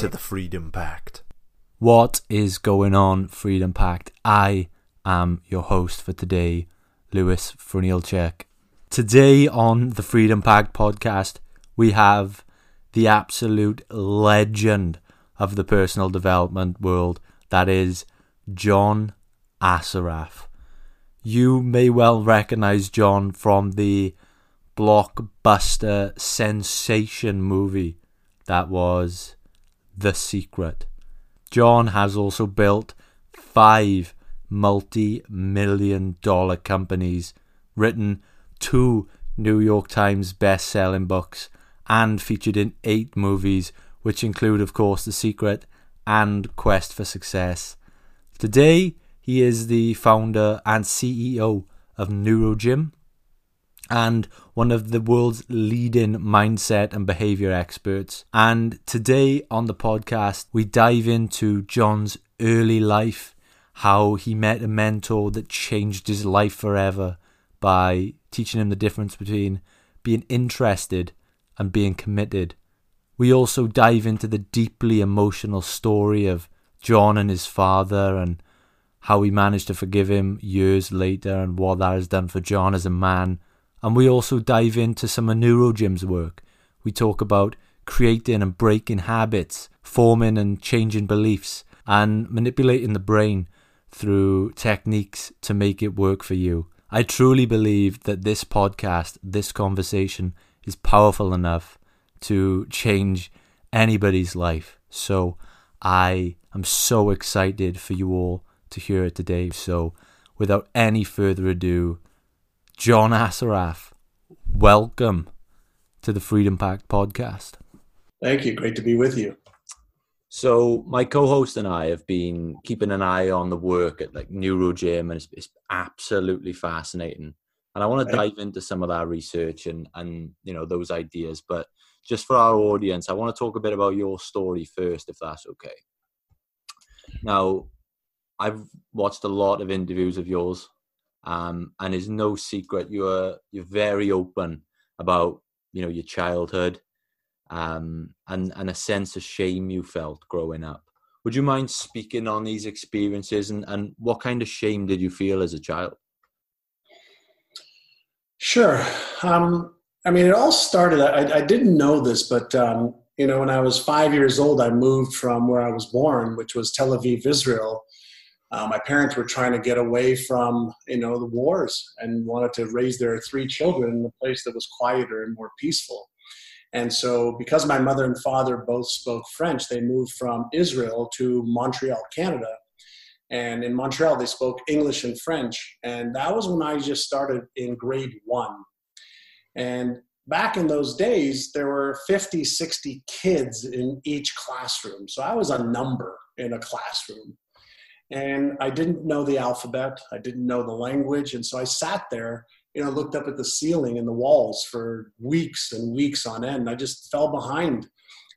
to the Freedom Pact. What is going on, Freedom Pact? I am your host for today, Lewis Frunielchek. Today on the Freedom Pact podcast, we have the absolute legend of the personal development world, that is John Assaraf. You may well recognize John from the blockbuster sensation movie that was The Secret. John has also built five multi million dollar companies, written two New York Times best selling books, and featured in eight movies, which include, of course, The Secret and Quest for Success. Today, he is the founder and CEO of NeuroGym and one of the world's leading mindset and behavior experts. And today on the podcast, we dive into John's early life, how he met a mentor that changed his life forever by teaching him the difference between being interested and being committed. We also dive into the deeply emotional story of John and his father and how he managed to forgive him years later and what that has done for John as a man. And we also dive into some of NeuroGym's work. We talk about creating and breaking habits, forming and changing beliefs, and manipulating the brain through techniques to make it work for you. I truly believe that this podcast, this conversation, is powerful enough to change anybody's life. So I am so excited for you all to hear it today. So without any further ado, John Assaraf, welcome to the Freedom Pact podcast. Thank you. Great to be with you. So my co-host and I have been keeping an eye on the work at like NeuroGym, and it's, it's absolutely fascinating. And I want to dive into some of that research and and you know those ideas. But just for our audience, I want to talk a bit about your story first, if that's okay. Now, I've watched a lot of interviews of yours, um, and it's no secret you're you're very open about you know your childhood, um, and and a sense of shame you felt growing up. Would you mind speaking on these experiences and, and what kind of shame did you feel as a child? Sure. Um, I mean, it all started. I, I didn't know this, but um, you know, when I was five years old, I moved from where I was born, which was Tel Aviv, Israel. Uh, my parents were trying to get away from you know the wars and wanted to raise their three children in a place that was quieter and more peaceful. And so, because my mother and father both spoke French, they moved from Israel to Montreal, Canada. And in Montreal, they spoke English and French. And that was when I just started in grade one. And back in those days, there were 50, 60 kids in each classroom. So I was a number in a classroom. And I didn't know the alphabet, I didn't know the language. And so I sat there, you know, looked up at the ceiling and the walls for weeks and weeks on end. I just fell behind.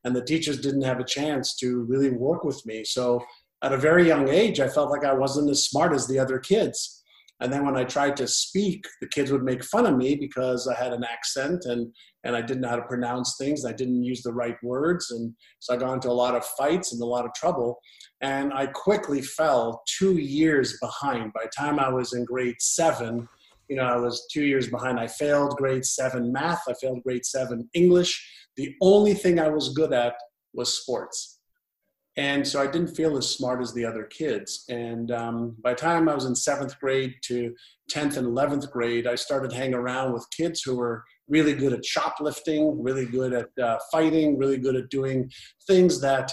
And the teachers didn't have a chance to really work with me. So at a very young age, I felt like I wasn't as smart as the other kids. And then when I tried to speak, the kids would make fun of me because I had an accent and, and I didn't know how to pronounce things. I didn't use the right words. And so I got into a lot of fights and a lot of trouble. And I quickly fell two years behind. By the time I was in grade seven, you know, I was two years behind. I failed grade seven math, I failed grade seven English. The only thing I was good at was sports and so I didn't feel as smart as the other kids. And um, by the time I was in seventh grade to 10th and 11th grade, I started hanging around with kids who were really good at shoplifting, really good at uh, fighting, really good at doing things that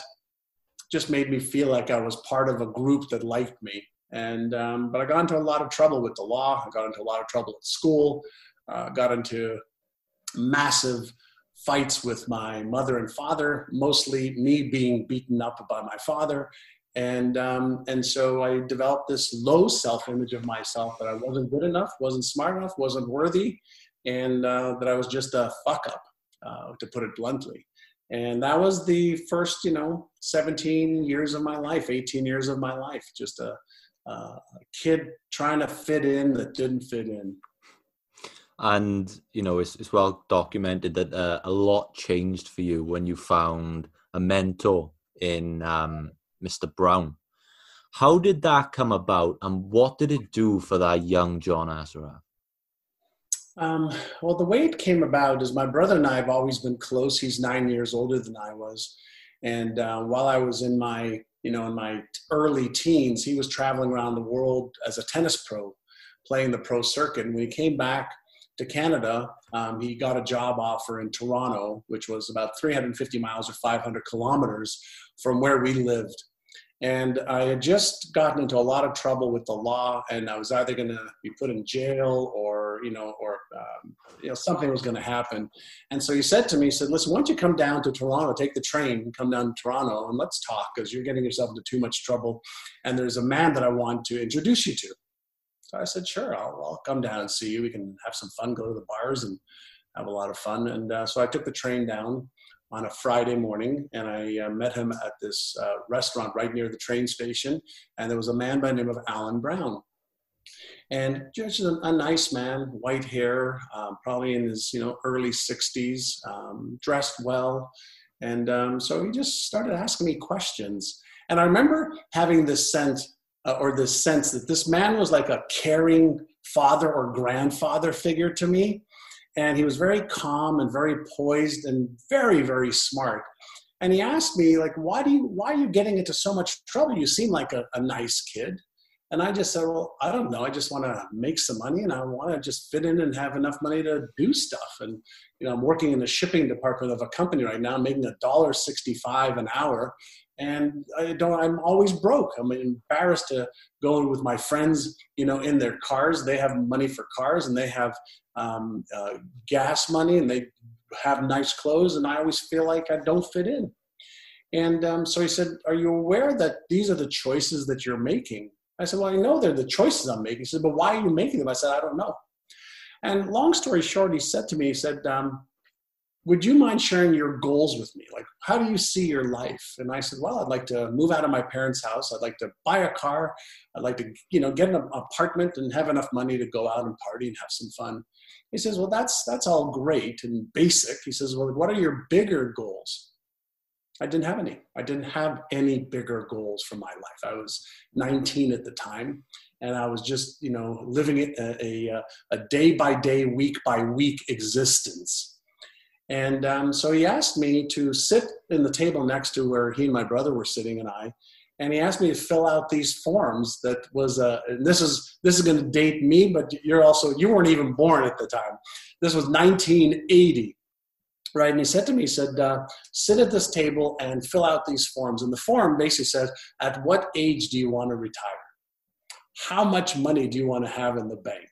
just made me feel like I was part of a group that liked me. And um, but I got into a lot of trouble with the law. I got into a lot of trouble at school. Uh, got into massive fights with my mother and father, mostly me being beaten up by my father. And, um, and so I developed this low self image of myself that I wasn't good enough, wasn't smart enough, wasn't worthy, and uh, that I was just a fuck up, uh, to put it bluntly. And that was the first, you know, 17 years of my life, 18 years of my life, just a, a kid trying to fit in that didn't fit in and you know it's, it's well documented that uh, a lot changed for you when you found a mentor in um, mr brown. How did that come about and what did it do for that young john Assaraf um, well the way it came about is my brother and i have always been close. He's nine years older than i was. And uh, while i was in my you know in my early teens he was traveling around the world as a tennis pro playing the pro circuit. And when he came back to Canada, um, he got a job offer in Toronto, which was about 350 miles or 500 kilometers from where we lived. And I had just gotten into a lot of trouble with the law, and I was either going to be put in jail or, you know, or um, you know, something was going to happen. And so he said to me, he said, "Listen, why don't you come down to Toronto, take the train, and come down to Toronto, and let's talk, because you're getting yourself into too much trouble. And there's a man that I want to introduce you to." So I said, sure, I'll, I'll come down and see you. We can have some fun, go to the bars and have a lot of fun. And uh, so I took the train down on a Friday morning and I uh, met him at this uh, restaurant right near the train station. And there was a man by the name of Alan Brown. And just a, a nice man, white hair, um, probably in his you know early 60s, um, dressed well. And um, so he just started asking me questions. And I remember having this sense uh, or this sense that this man was like a caring father or grandfather figure to me. And he was very calm and very poised and very, very smart. And he asked me, like, why do you why are you getting into so much trouble? You seem like a, a nice kid. And I just said, well, I don't know. I just want to make some money and I want to just fit in and have enough money to do stuff. And, you know, I'm working in the shipping department of a company right now, making a dollar 65 an hour and I don't. I'm always broke. I'm embarrassed to go with my friends, you know, in their cars. They have money for cars, and they have um, uh, gas money, and they have nice clothes, and I always feel like I don't fit in. And um, so he said, "Are you aware that these are the choices that you're making?" I said, "Well, I know they're the choices I'm making." He said, "But why are you making them?" I said, "I don't know." And long story short, he said to me, he said, um, would you mind sharing your goals with me? Like, how do you see your life? And I said, well, I'd like to move out of my parents' house. I'd like to buy a car. I'd like to, you know, get an apartment and have enough money to go out and party and have some fun. He says, well, that's, that's all great and basic. He says, well, what are your bigger goals? I didn't have any. I didn't have any bigger goals for my life. I was 19 at the time and I was just, you know, living a, a, a day by day, week by week existence and um, so he asked me to sit in the table next to where he and my brother were sitting and I, and he asked me to fill out these forms that was uh, this is this is going to date me but you're also you weren't even born at the time. This was 1980 right? And he said to me he said uh, sit at this table and fill out these forms. And the form basically says at what age do you want to retire? How much money do you want to have in the bank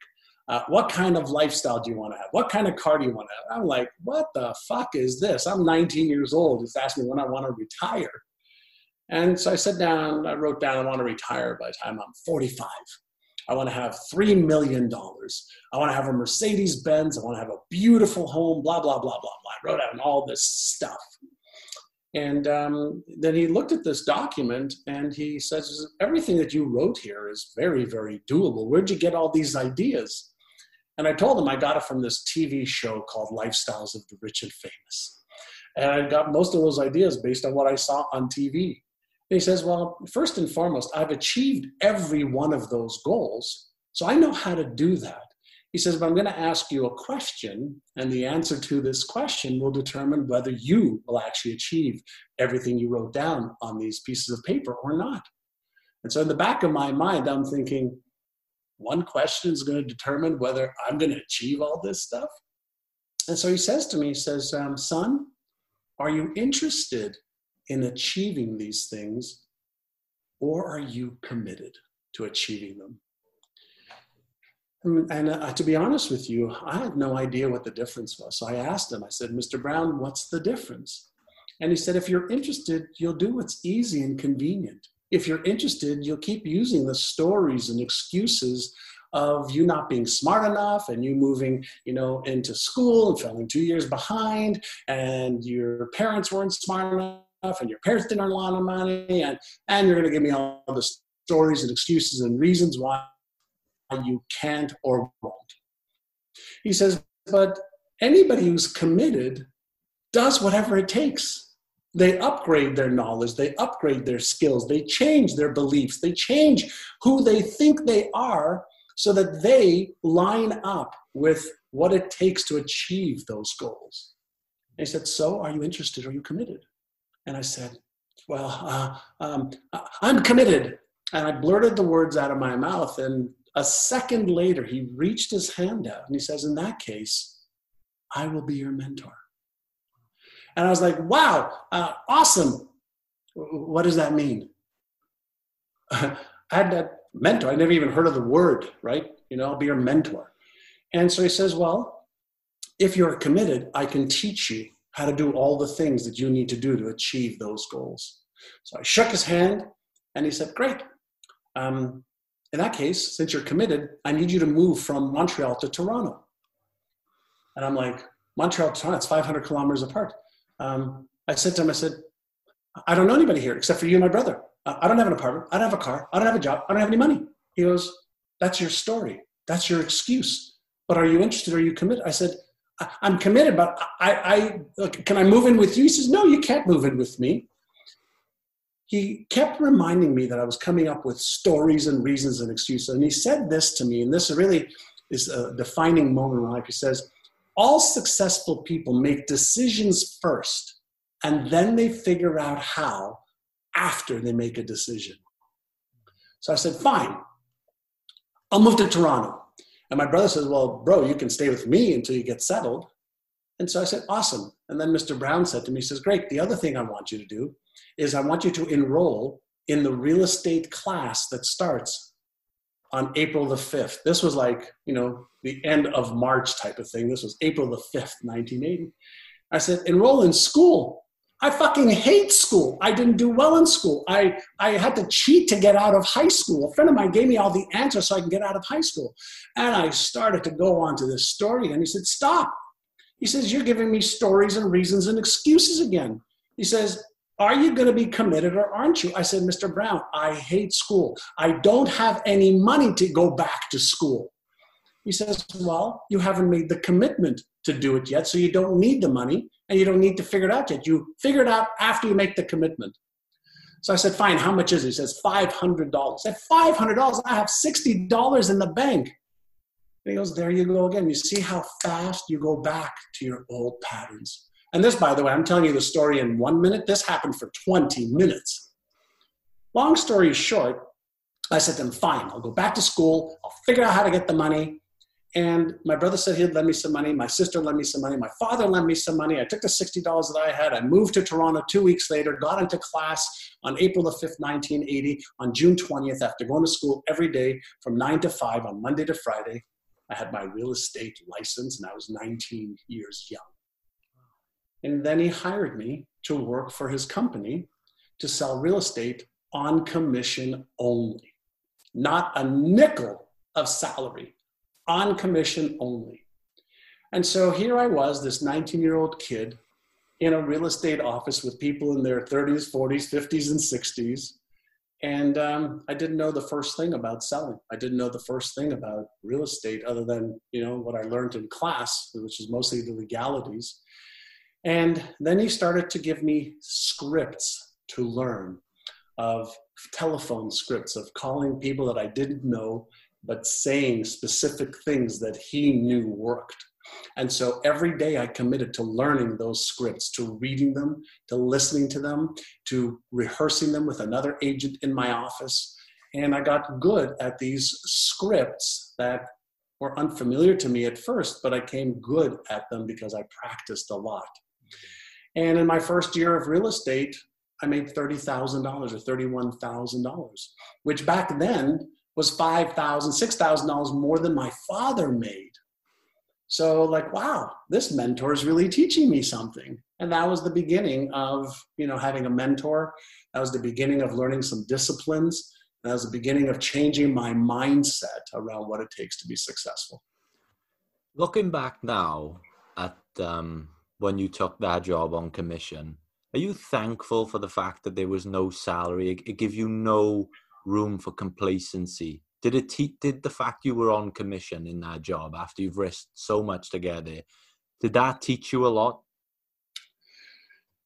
uh, what kind of lifestyle do you want to have? What kind of car do you want to have? I'm like, what the fuck is this? I'm 19 years old. It's asking me when I want to retire. And so I sat down, I wrote down, I want to retire by the time I'm 45. I want to have $3 million. I want to have a Mercedes Benz. I want to have a beautiful home, blah, blah, blah, blah, blah. I wrote down all this stuff. And um, then he looked at this document and he says, Everything that you wrote here is very, very doable. Where'd you get all these ideas? And I told him I got it from this TV show called Lifestyles of the Rich and Famous. And I got most of those ideas based on what I saw on TV. And he says, Well, first and foremost, I've achieved every one of those goals. So I know how to do that. He says, But I'm going to ask you a question, and the answer to this question will determine whether you will actually achieve everything you wrote down on these pieces of paper or not. And so in the back of my mind, I'm thinking, one question is going to determine whether I'm going to achieve all this stuff. And so he says to me, he says, um, Son, are you interested in achieving these things or are you committed to achieving them? And, uh, to be honest with you, I had no idea what the difference was. So I asked him, I said, Mr. Brown, what's the difference? And he said, if you're interested, you'll do what's easy and convenient. If you're interested, you'll keep using the stories and excuses of you not being smart enough and you moving, you know, into school and falling two years behind and your parents weren't smart enough and your parents didn't earn a lot of money and, and you're going to give me all the stories and excuses and reasons why you can't or won't. He says, but anybody who's committed does whatever it takes. They upgrade their knowledge, they upgrade their skills, they change their beliefs, they change who they think they are so that they line up with what it takes to achieve those goals. And he said, So, are you interested? Are you committed? And I said, Well, uh, um, I'm committed. And I blurted the words out of my mouth. And a second later, he reached his hand out and he says, In that case, I will be your mentor. And I was like, Wow, uh, awesome. What does that mean? I had that mentor. I never even heard of the word, right? You know, I'll be your mentor. And so he says, Well, if you're committed, I can teach you how to do all the things that you need to do to achieve those goals. So I shook his hand and he said, Great. Um, in that case, since you're committed, I need you to move from Montreal to Toronto. And I'm like, Montreal to Toronto, it's 500 kilometers apart. Um, I said to him, I said, I don't know anybody here except for you and my brother. I don't have an apartment. I don't have a car. I don't have a job. I don't have any money. He goes, That's your story. That's your excuse. But are you interested? Are you committed? I said, I'm committed, but I, I can I move in with you? He says, No, you can't move in with me. He kept reminding me that I was coming up with stories and reasons and excuses. And he said this to me, and this really is a defining moment in my life. He says, All successful people make decisions first, and then they figure out how after they make a decision. So I said, fine, I'll move to Toronto. And my brother says, well, bro, you can stay with me until you get settled. And so I said, awesome. And then Mr. Brown said to me, he says, great, the other thing I want you to do is I want you to enroll in the real estate class that starts on April the 5th. This was like, you know, the end of March type of thing. This was April the 5th, 1980. I said, enroll in school. I fucking hate school. I didn't do well in school. I, I had to cheat to get out of high school. A friend of mine gave me all the answers so I can get out of high school. And I started to go on to this story, and he said, Stop. He says, You're giving me stories and reasons and excuses again. He says, Are you going to be committed or aren't you? I said, Mr. Brown, I hate school. I don't have any money to go back to school. He says, Well, you haven't made the commitment to do it yet, so you don't need the money and you don't need to figure it out yet. You figure it out after you make the commitment. So I said, Fine, how much is it? He says, $500. I said, $500? I have $60 in the bank. And he goes, There you go again. You see how fast you go back to your old patterns. And this, by the way, I'm telling you the story in one minute. This happened for 20 minutes. Long story short, I said to him, Fine, I'll go back to school. I'll figure out how to get the money. And my brother said he'd lend me some money. My sister lent me some money. My father lent me some money. I took the $60 that I had. I moved to Toronto two weeks later, got into class on April the 5th, 1980. On June 20th, after going to school every day from 9 to 5 on Monday to Friday, I had my real estate license and I was 19 years young. And then he hired me to work for his company to sell real estate on commission only, not a nickel of salary on commission only. And so here I was, this 19 year old kid in a real estate office with people in their 30s, 40s, 50s, and 60s. And um, I didn't know the first thing about selling. I didn't know the first thing about real estate other than, you know, what I learned in class, which is mostly the legalities. And then he started to give me scripts to learn of telephone scripts of calling people that I didn't know but saying specific things that he knew worked. And so every day I committed to learning those scripts, to reading them, to listening to them, to rehearsing them with another agent in my office. And I got good at these scripts that were unfamiliar to me at first, but I came good at them because I practiced a lot. And in my first year of real estate, I made $30,000 or $31,000, which back then was $5,000, $6,000 more than my father made. So, like, wow, this mentor is really teaching me something. And that was the beginning of, you know, having a mentor. That was the beginning of learning some disciplines. That was the beginning of changing my mindset around what it takes to be successful. Looking back now at um, when you took that job on commission, are you thankful for the fact that there was no salary? It, it gave you no room for complacency. Did it te- did the fact you were on commission in that job after you've risked so much to get did that teach you a lot?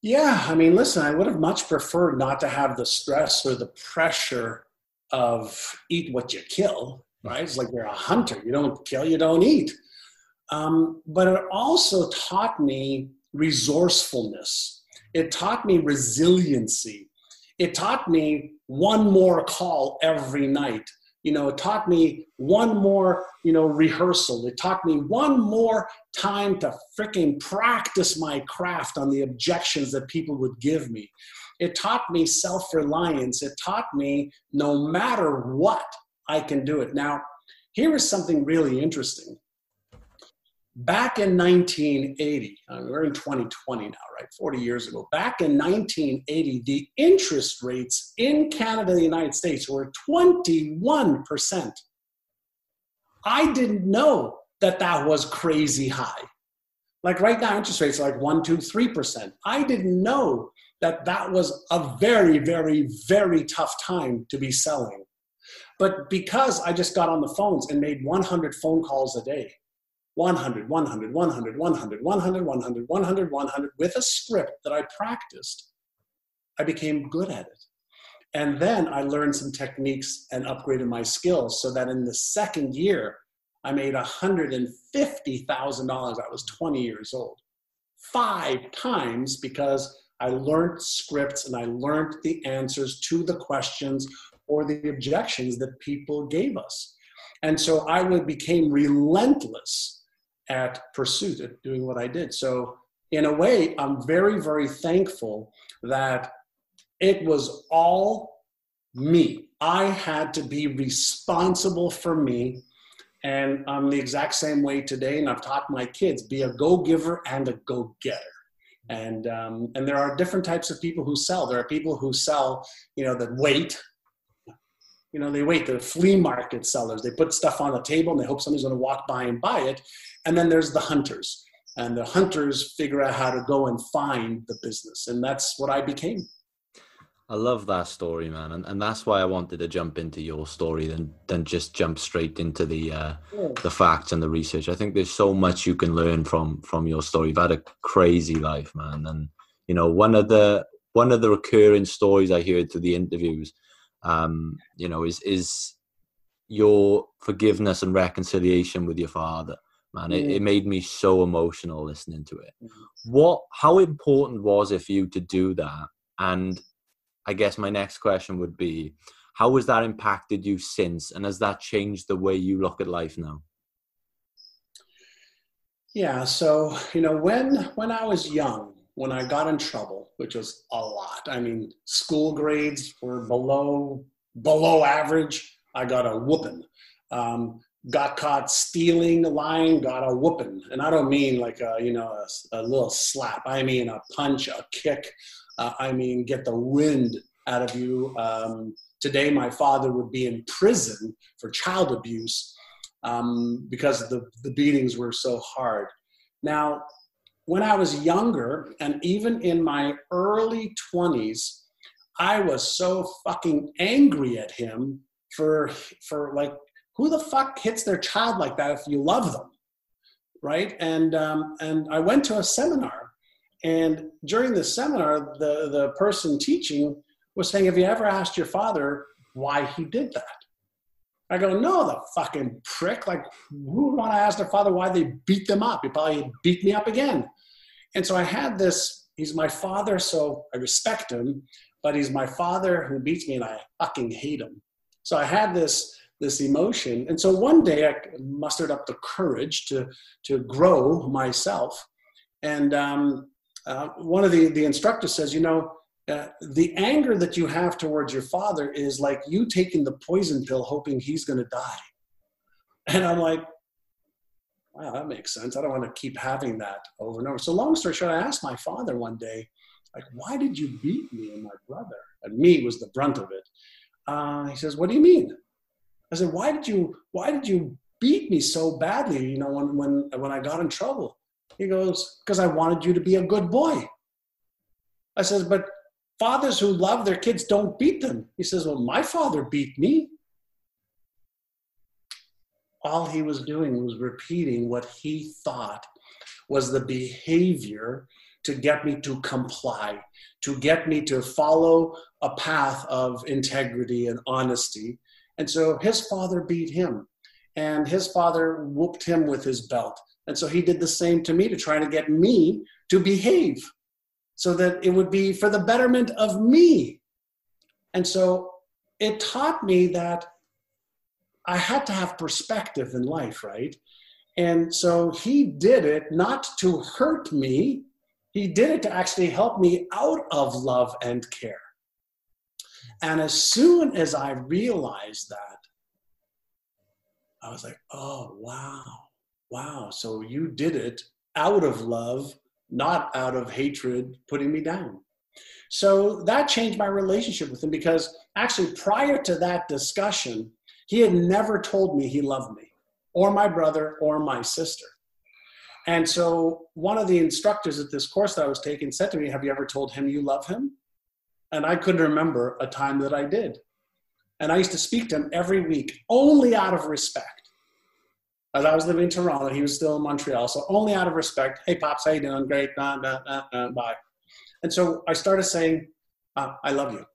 Yeah, I mean, listen, I would have much preferred not to have the stress or the pressure of eat what you kill, right? It's like you're a hunter. You don't kill, you don't eat. Um, but it also taught me resourcefulness. It taught me resiliency. It taught me one more call every night. You know, it taught me one more, you know, rehearsal. It taught me one more time to freaking practice my craft on the objections that people would give me. It taught me self reliance. It taught me no matter what, I can do it. Now, here is something really interesting. Back in 1980, I mean, we're in 2020 now, right? 40 years ago. Back in 1980, the interest rates in Canada and the United States were 21%. I didn't know that that was crazy high. Like right now, interest rates are like 1, 2, 3%. I didn't know that that was a very, very, very tough time to be selling. But because I just got on the phones and made 100 phone calls a day, 100, 100, 100, 100, 100, 100, 100, 100, with a script that I practiced, I became good at it. And then I learned some techniques and upgraded my skills so that in the second year, I made $150,000. I was 20 years old. Five times because I learned scripts and I learned the answers to the questions or the objections that people gave us. And so I became relentless at pursuit at doing what I did. So in a way, I'm very, very thankful that it was all me. I had to be responsible for me. And I'm the exact same way today. And I've taught my kids be a go giver and a go getter. And, um, and there are different types of people who sell. There are people who sell, you know, that wait. You know, they wait. The flea market sellers. They put stuff on the table and they hope somebody's going to walk by and buy it. And then there's the hunters. And the hunters figure out how to go and find the business. And that's what I became. I love that story, man, and, and that's why I wanted to jump into your story than than just jump straight into the uh, yeah. the facts and the research. I think there's so much you can learn from from your story. You've had a crazy life, man, and you know one of the one of the recurring stories I heard through the interviews, um, you know, is is your forgiveness and reconciliation with your father man. It, it made me so emotional listening to it. What, how important was it for you to do that? And I guess my next question would be, how has that impacted you since? And has that changed the way you look at life now? Yeah, so you know, when when I was young, when I got in trouble, which was a lot. I mean, school grades were below below average. I got a whooping. Um, got caught stealing, lying, got a whooping. And I don't mean like a, you know, a, a little slap. I mean a punch, a kick. Uh, I mean, get the wind out of you. Um, today, my father would be in prison for child abuse um, because the, the beatings were so hard. Now, when I was younger, and even in my early 20s, I was so fucking angry at him for for like who the fuck hits their child like that if you love them right? And um, and i went to a seminar and during the seminar the the person teaching was saying have you ever asked your father why he did that? I go no the fucking prick. Like who would want to ask their father why they beat them up? He probably beat me up again. And so i had this he's my father so i respect him but he's my father who beats me and i fucking hate him. So i had this this emotion. And so one day I mustered up the courage to, to grow myself. And um, uh, one of the, the instructors says, you know, uh, the anger that you have towards your father is like you taking the poison pill hoping he's going to die. And I'm like, wow, that makes sense. I don't want to keep having that over and over. So, long story short, I asked my father one day, like, why did you beat me and my brother? And me was the brunt of it. Uh, he says, what do you mean? I said, why did you, why did you beat me so badly, you know, when, when, when I got in trouble? He goes, because I wanted you to be a good boy. I says, but fathers who love their kids don't beat them. He says, well, my father beat me all he was doing was repeating what he thought was the behavior to get me to comply, to get me to follow a path of integrity and honesty. And so his father beat him, and his father whooped him with his belt. And so he did the same to me to try to get me to behave so that it would be for the betterment of me. And so it taught me that I had to have perspective in life, right? And so he did it not to hurt me, he did it to actually help me out of love and care. And as soon as I realized that, I was like, oh, wow, wow. So you did it out of love, not out of hatred, putting me down. So that changed my relationship with him because actually, prior to that discussion, he had never told me he loved me, or my brother, or my sister. And so one of the instructors at this course that I was taking said to me, Have you ever told him you love him? And I couldn't remember a time that I did. And I used to speak to him every week, only out of respect. As I was living in Toronto, he was still in Montreal, so only out of respect. Hey, pops, how you doing? Great. Nah, nah, nah, nah, bye. And so I started saying, uh, "I love you."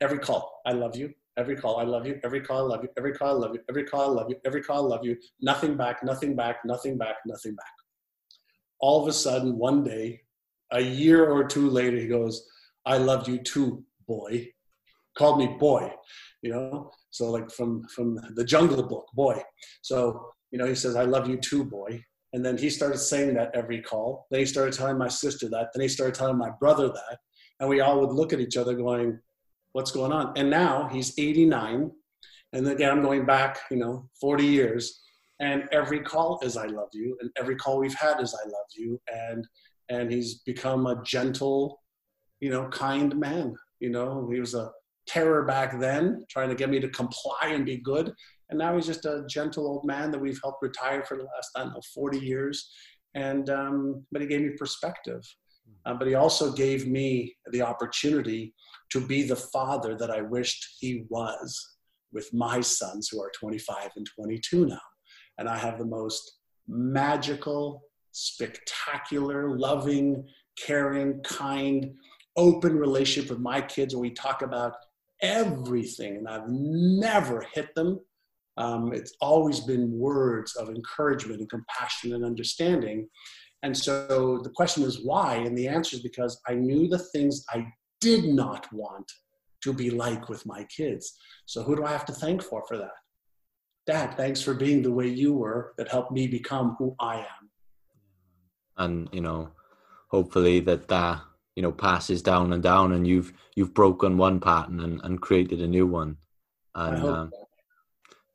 Every call, I love you. Every call, I love you. Every call, I love you. Every call, I love you. Every call, I love you. Every call, I love you. Nothing back, nothing back, nothing back, nothing back. All of a sudden, one day, a year or two later, he goes, I love you too, boy. Called me boy, you know? So like from from the Jungle Book, boy. So, you know, he says, I love you too, boy. And then he started saying that every call. Then he started telling my sister that. Then he started telling my brother that. And we all would look at each other going, what's going on. And now he's 89. And again, I'm going back, you know, 40 years. And every call is I love you. And every call we've had is I love you. And and he's become a gentle, you know, kind man. You know, he was a terror back then, trying to get me to comply and be good. And now he's just a gentle old man that we've helped retire for the last, I don't know, 40 years. And, um, but he gave me perspective. Uh, but he also gave me the opportunity to be the father that I wished he was with my sons who are 25 and 22 now. And I have the most magical, spectacular, loving, caring, kind, open relationship with my kids where we talk about everything. And I've never hit them. Um, it's always been words of encouragement and compassion and understanding. And so the question is why? And the answer is because I knew the things I did not want to be like with my kids. So who do I have to thank for for that? Dad, thanks for being the way you were that helped me become who I am. And you know, hopefully that that you know passes down and down, and you've you've broken one pattern and, and created a new one. And um,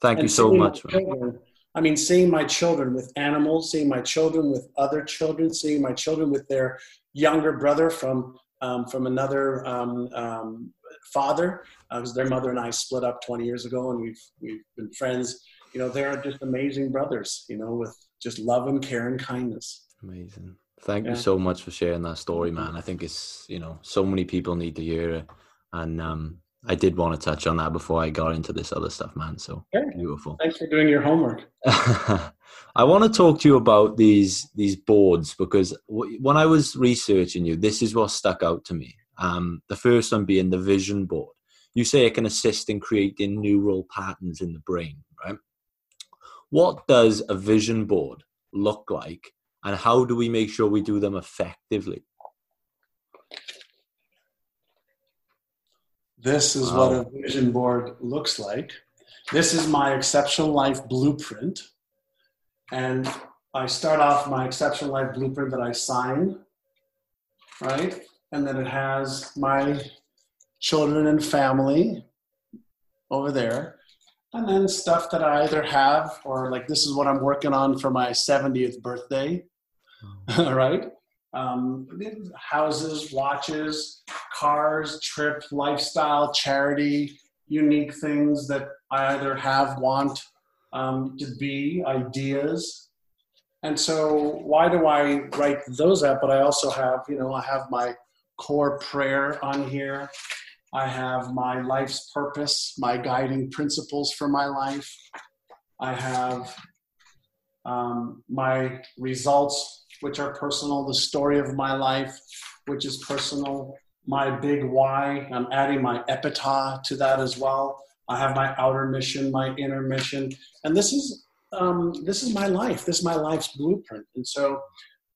thank and you so much. Children, I mean, seeing my children with animals, seeing my children with other children, seeing my children with their younger brother from um, from another um, um, father, because uh, their mother and I split up 20 years ago, and we've we've been friends. You know, they're just amazing brothers. You know, with just love and care and kindness. Amazing. Thank yeah. you so much for sharing that story, man. I think it's you know so many people need to hear it, and um, I did want to touch on that before I got into this other stuff, man. So sure. beautiful. Thanks for doing your homework. I want to talk to you about these these boards because when I was researching you, this is what stuck out to me. Um, the first one being the vision board. You say it can assist in creating neural patterns in the brain, right? What does a vision board look like, and how do we make sure we do them effectively? This is wow. what a vision board looks like. This is my exceptional life blueprint. And I start off my exceptional life blueprint that I sign, right? and then it has my children and family over there. And then stuff that I either have or like this is what I'm working on for my 70th birthday. All right. Um, houses, watches, cars, trip, lifestyle, charity, unique things that I either have, want um, to be, ideas. And so, why do I write those out? But I also have, you know, I have my core prayer on here. I have my life's purpose, my guiding principles for my life. I have um, my results, which are personal, the story of my life, which is personal, my big why. I'm adding my epitaph to that as well. I have my outer mission, my inner mission, and this is um, this is my life. This is my life's blueprint. And so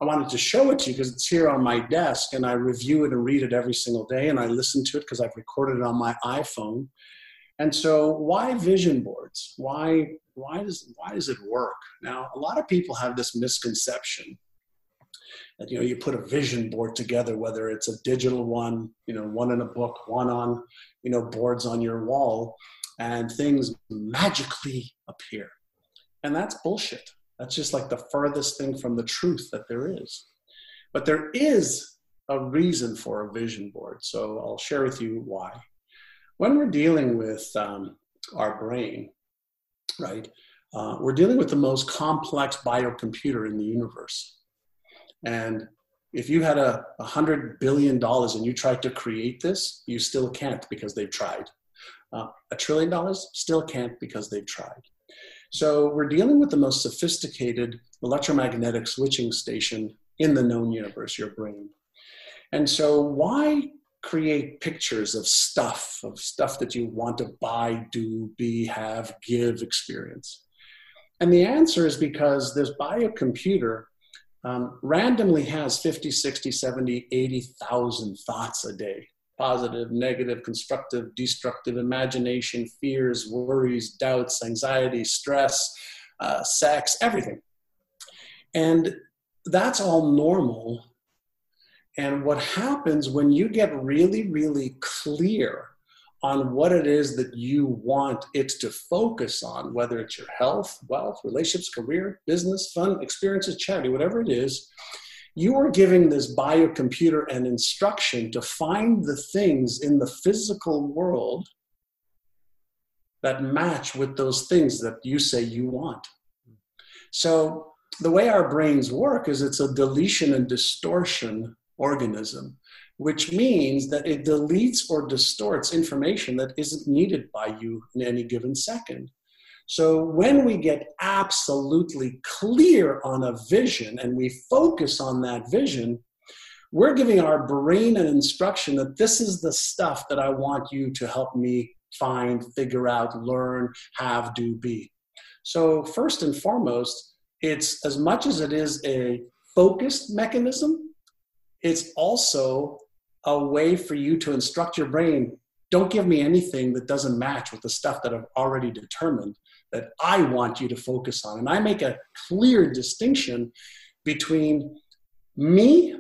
I wanted to show it to you because it's here on my desk, and I review it and read it every single day, and I listen to it because I've recorded it on my iPhone. And so, why vision boards? Why why does why does it work? Now, a lot of people have this misconception you know you put a vision board together, whether it's a digital one, you know, one in a book, one on you know boards on your wall, and things magically appear. And that's bullshit. That's just like the furthest thing from the truth that there is. But there is a reason for a vision board. So I'll share with you why. When we're dealing with um, our brain, right, uh, we're dealing with the most complex biocomputer in the universe. And if you had a, hundred billion dollars and you tried to create this, you still can't because they've tried. Uh, a trillion dollars still can't because they've tried. So we're dealing with the most sophisticated electromagnetic switching station in the known universe, your brain. And so why create pictures of stuff, of stuff that you want to buy, do, be, have, give, experience? And the answer is because this biocomputer um, randomly has 50, 60, 70, 80,000 thoughts a day positive, negative, constructive, destructive, imagination, fears, worries, doubts, anxiety, stress, uh, sex, everything. And that's all normal. And what happens when you get really, really clear on what it is that you want it to focus on, whether it's your health, wealth, relationships, career, business, fun, experiences, charity, whatever it is, you are giving this biocomputer an instruction to find the things in the physical world that match with those things that you say you want. So, the way our brains work is it's a deletion and distortion organism, which means that it deletes or distorts information that isn't needed by you in any given second. So when we get absolutely clear on a vision and we focus on that vision, we're giving our brain an instruction that this is the stuff that I want you to help me find, figure out, learn, have, do, be. So, first and foremost, it's as much as it is a focused mechanism, it's also a way for you to instruct your brain don't give me anything that doesn't match with the stuff that I've already determined that I want you to focus on. And I make a clear distinction between me,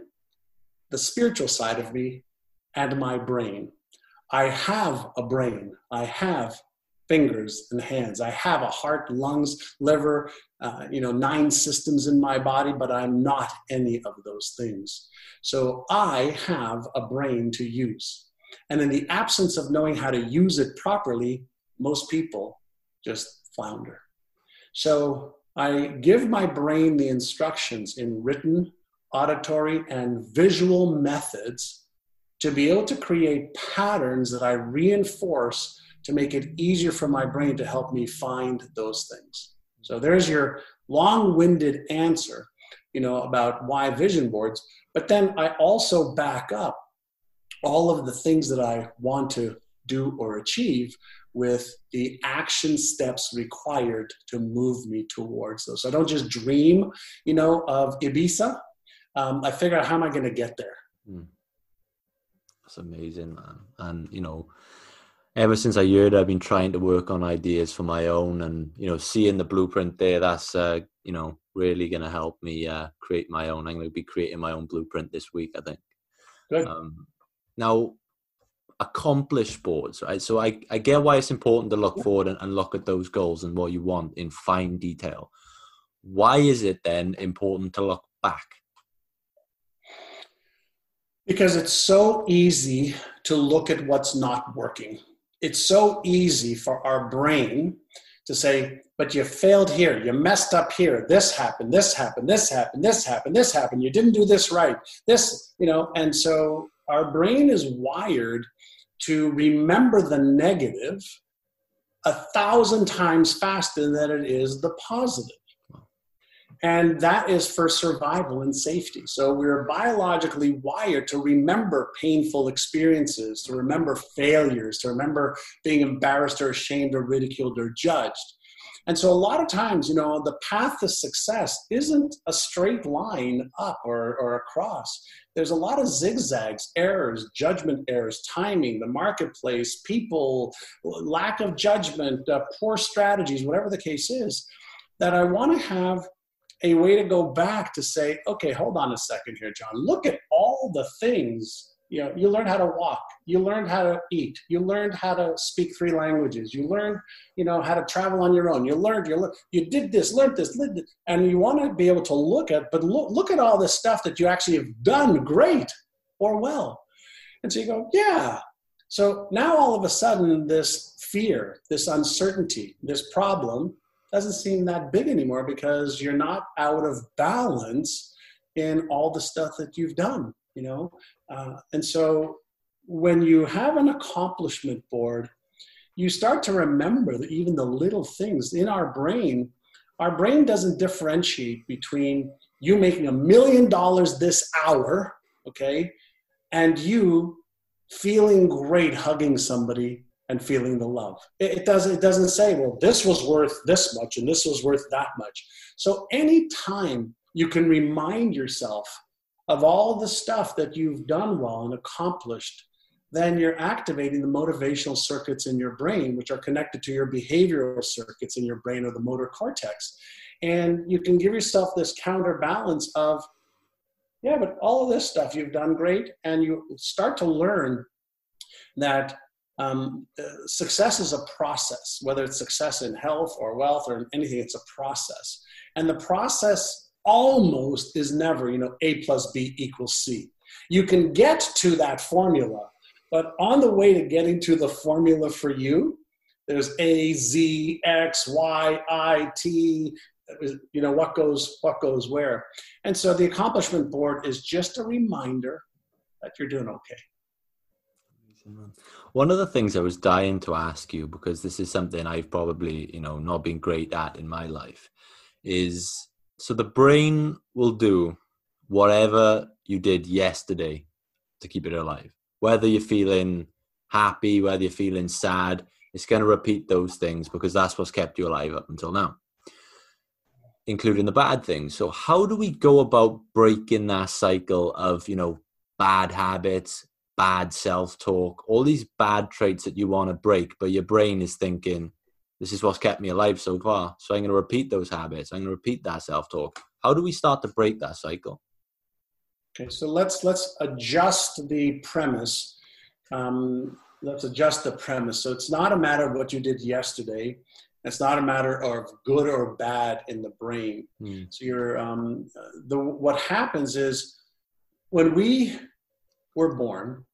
the spiritual side of me, and my brain. I have a brain. I have fingers and hands. I have a heart, lungs, liver, uh, you know, nine systems in my body, but I'm not any of those things. So I have a brain to use. And in the absence of knowing how to use it properly, most people just flounder. So I give my brain the instructions in written, auditory, and visual methods to be able to create patterns that I reinforce to make it easier for my brain to help me find those things. So there's your long-winded answer, you know, about why vision boards. But then I also back up all of the things that I want to do or achieve with the action steps required to move me towards those. So I don't just dream, you know, of Ibiza. Um, I figure out how am I going to get there. Mm. That's amazing, man. And you know, ever since I heard, I've been trying to work on ideas for my own, and you know, seeing the blueprint there, that's uh, you know, really going to help me uh, create my own. I'm going to be creating my own blueprint this week, I think. Good. Um, now, accomplished boards, right? So I, I get why it's important to look forward and, and look at those goals and what you want in fine detail. Why is it then important to look back? Because it's so easy to look at what's not working. It's so easy for our brain to say, but you failed here, you messed up here, this happened, this happened, this happened, this happened, this happened, you didn't do this right, this, you know, and so our brain is wired to remember the negative a thousand times faster than it is the positive. And that is for survival and safety. So we're biologically wired to remember painful experiences, to remember failures, to remember being embarrassed or ashamed or ridiculed or judged. And so a lot of times, you know, the path to success isn't a straight line up or, or across. There's a lot of zigzags, errors, judgment errors, timing, the marketplace, people, lack of judgment, uh, poor strategies, whatever the case is, that I want to have a way to go back to say, okay, hold on a second here, John. Look at all the things. You know, you learned how to walk. You learned how to eat. You learned how to speak three languages. You learned, you know, how to travel on your own. You learned, you learned, you did this, learned this, learned this, and you want to be able to look at, but look, look at all this stuff that you actually have done great or well. And so you go, yeah. So now all of a sudden, this fear, this uncertainty, this problem doesn't seem that big anymore because you're not out of balance in all the stuff that you've done you know? Uh, and so when you have an accomplishment board you start to remember that even the little things in our brain our brain doesn't differentiate between you making a million dollars this hour okay and you feeling great hugging somebody and feeling the love. It, it, doesn't, it doesn't say, well, this was worth this much and this was worth that much. So anytime you can remind yourself of all the stuff that you've done well and accomplished, then you're activating the motivational circuits in your brain, which are connected to your behavioral circuits in your brain or the motor cortex. And you can give yourself this counterbalance of, yeah, but all of this stuff you've done great. And you start to learn that um, uh, success is a process, whether it's success in health or wealth or anything, it's a process. And the process almost is never, you know, A plus B equals C. You can get to that formula, but on the way to getting to the formula for you, there's A, Z, X, Y, I, T, you know, what goes, what goes where. And so the accomplishment board is just a reminder that you're doing okay. One of the things I was dying to ask you, because this is something I've probably, you know, not been great at in my life, is so the brain will do whatever you did yesterday to keep it alive. Whether you're feeling happy, whether you're feeling sad, it's going to repeat those things because that's what's kept you alive up until now, including the bad things. So, how do we go about breaking that cycle of, you know, bad habits, bad self talk, all these bad traits that you want to break, but your brain is thinking, this is what's kept me alive so far. So I'm going to repeat those habits. I'm going to repeat that self talk. How do we start to break that cycle? Okay, so let's let's adjust the premise. Um, let's adjust the premise. So it's not a matter of what you did yesterday. It's not a matter of good or bad in the brain. Mm. So you're um, the what happens is when we were born,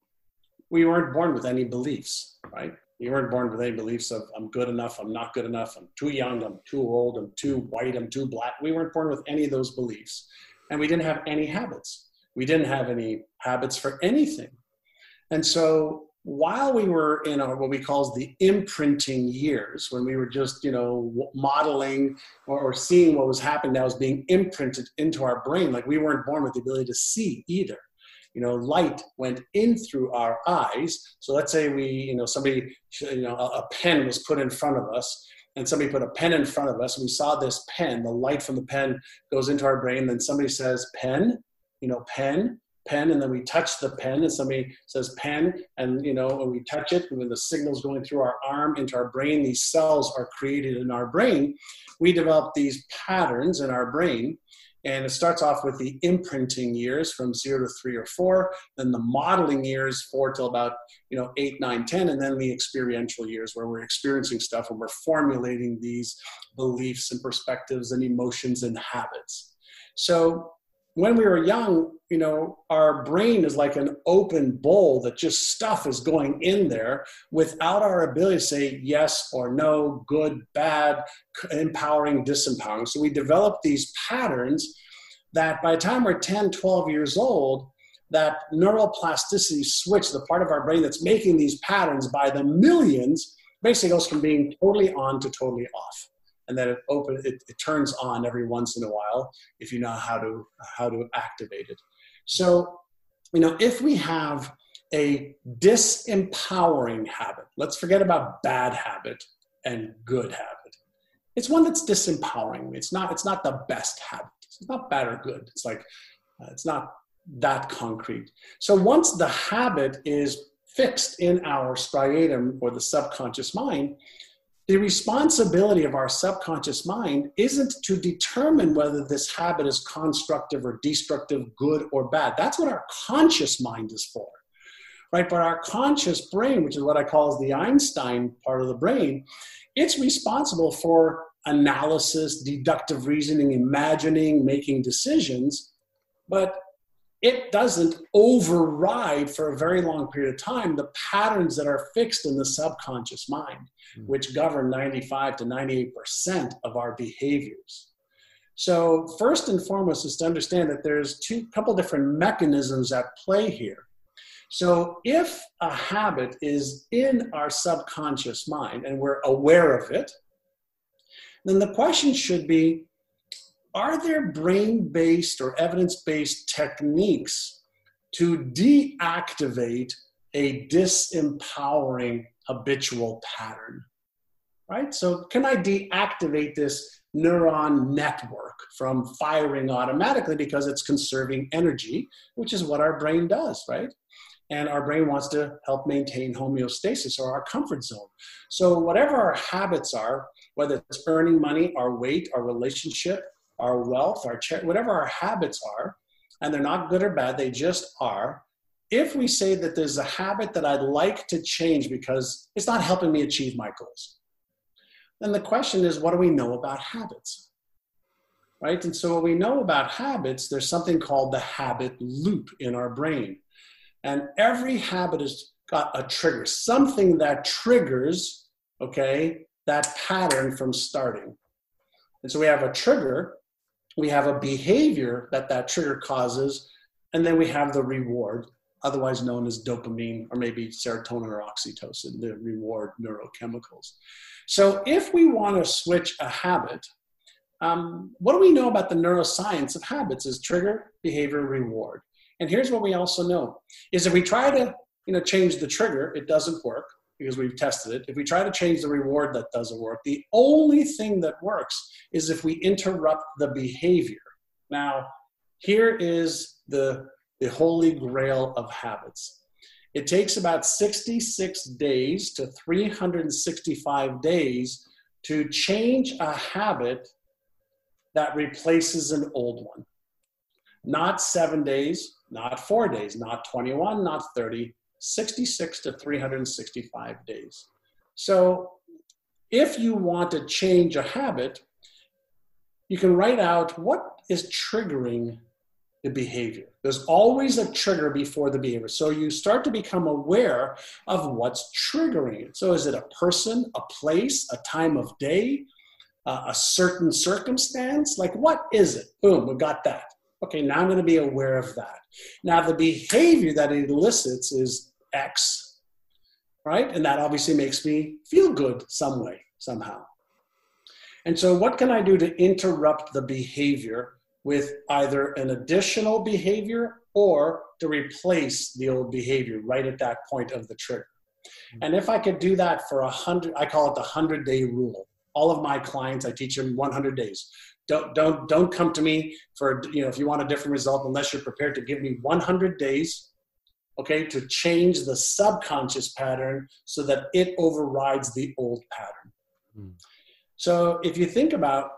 we weren't born with any beliefs, right? You weren't born with any beliefs of I'm good enough, I'm not good enough, I'm too young, I'm too old, I'm too white, I'm too black. We weren't born with any of those beliefs. And we didn't have any habits. We didn't have any habits for anything. And so while we were in our what we call the imprinting years, when we were just you know modeling or, or seeing what was happening that was being imprinted into our brain, like we weren't born with the ability to see either you know, light went in through our eyes. So let's say we, you know, somebody, you know, a, a pen was put in front of us and somebody put a pen in front of us and we saw this pen, the light from the pen goes into our brain. Then somebody says, pen, you know, pen, pen, and then we touch the pen and somebody says pen, and you know, when we touch it, when the signal's going through our arm into our brain, these cells are created in our brain. We develop these patterns in our brain And it starts off with the imprinting years from zero to three or four, then the modeling years, four till about you know eight, nine, ten, and then the experiential years where we're experiencing stuff and we're formulating these beliefs and perspectives and emotions and habits. So when we were young, you know, our brain is like an open bowl that just stuff is going in there without our ability to say yes or no, good, bad, empowering, disempowering. So we develop these patterns that by the time we're 10, 12 years old, that neural plasticity switch, the part of our brain that's making these patterns by the millions, basically goes from being totally on to totally off and then it open it, it turns on every once in a while if you know how to how to activate it. So you know if we have a disempowering habit let's forget about bad habit and good habit. It's one that's disempowering. It's not it's not the best habit. It's not bad or good. It's like uh, it's not that concrete. So once the habit is fixed in our striatum or the subconscious mind the responsibility of our subconscious mind isn't to determine whether this habit is constructive or destructive, good or bad. That's what our conscious mind is for, right? But our conscious brain, which is what I call the Einstein part of the brain, it's responsible for analysis, deductive reasoning, imagining, making decisions. But it doesn't override for a very long period of time the patterns that are fixed in the subconscious mind, mm-hmm. which govern 95 to 98% of our behaviors. So, first and foremost is to understand that there's two couple different mechanisms at play here. So, if a habit is in our subconscious mind and we're aware of it, then the question should be are there brain based or evidence based techniques to deactivate a disempowering habitual pattern? Right? So, can I deactivate this neuron network from firing automatically because it's conserving energy, which is what our brain does, right? and our brain wants to help maintain homeostasis or our comfort zone. So, whatever our habits are, whether it's earning money, our weight, our relationship, our wealth, our whatever our habits are, and they're not good or bad, they just are. If we say that there's a habit that I'd like to change because it's not helping me achieve my goals, then the question is what do we know about habits? Right? And so, what we know about habits, there's something called the habit loop in our brain. And every habit has got a trigger, something that triggers, okay, that pattern from starting. And so we have a trigger we have a behavior that that trigger causes, and then we have the reward, otherwise known as dopamine or maybe serotonin or oxytocin, the reward neurochemicals. So if we want to switch a habit, um, what do we know about the neuroscience of habits is trigger, behavior, reward. And here's what we also know is if we try to you know, change the trigger, it doesn't work because we've tested it. If we try to change the reward, that doesn't work. The only thing that works is if we interrupt the behavior. Now, here is the, the holy grail of habits. It takes about 66 days to 365 days to change a habit that replaces an old one. Not seven days, not four days, not 21, not 30, 66 to 365 days. So if you want to change a habit, you can write out what is triggering the behavior. There's always a trigger before the behavior. So you start to become aware of what's triggering it. So is it a person, a place, a time of day, uh, a certain circumstance? Like what is it? Boom, we got that. Okay, now I'm going to be aware of that. Now the behavior that it elicits is X, right? And that obviously makes me feel good some way, somehow. And so, what can I do to interrupt the behavior with either an additional behavior or to replace the old behavior right at that point of the trigger? Mm-hmm. And if I could do that for a hundred, I call it the hundred day rule. All of my clients, I teach them 100 days. Don't don't don't come to me for you know if you want a different result unless you're prepared to give me 100 days okay, to change the subconscious pattern so that it overrides the old pattern. Mm. So if you think about,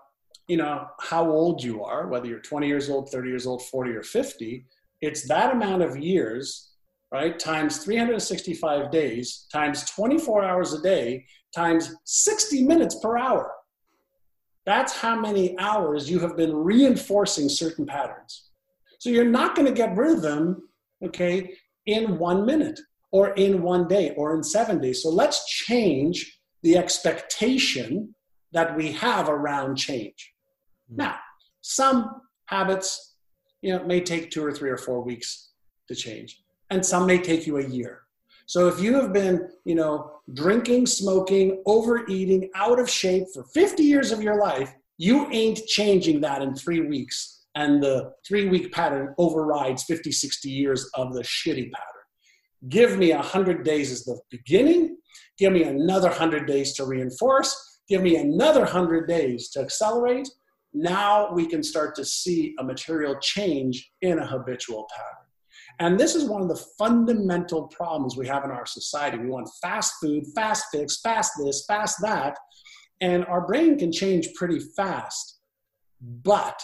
you know, how old you are, whether you're 20 years old, 30 years old, 40 or 50, it's that amount of years, right, times 365 days, times 24 hours a day, times 60 minutes per hour. That's how many hours you have been reinforcing certain patterns. So you're not going to get rid of them, okay, in one minute or in one day or in seven days. So let's change the expectation that we have around change. Hmm. Now, some habits, you know, may take two or three or four weeks to change, and some may take you a year. So if you have been, you know, drinking, smoking, overeating, out of shape for 50 years of your life, you ain't changing that in three weeks. And the three week pattern overrides 50, 60 years of the shitty pattern. Give me 100 days as the beginning. Give me another 100 days to reinforce. Give me another 100 days to accelerate now we can start to see a material change in a habitual pattern. And this is one of the fundamental problems we have in our society. We want fast food, fast fix, fast this, fast that. And our brain can change pretty fast. But